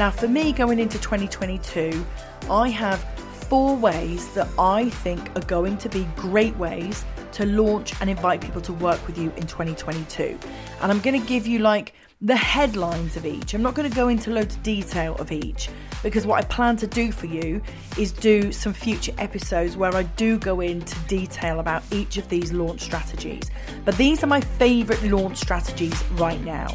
Now, for me going into 2022, I have four ways that I think are going to be great ways to launch and invite people to work with you in 2022. And I'm going to give you like the headlines of each. I'm not going to go into loads of detail of each because what I plan to do for you is do some future episodes where I do go into detail about each of these launch strategies. But these are my favorite launch strategies right now.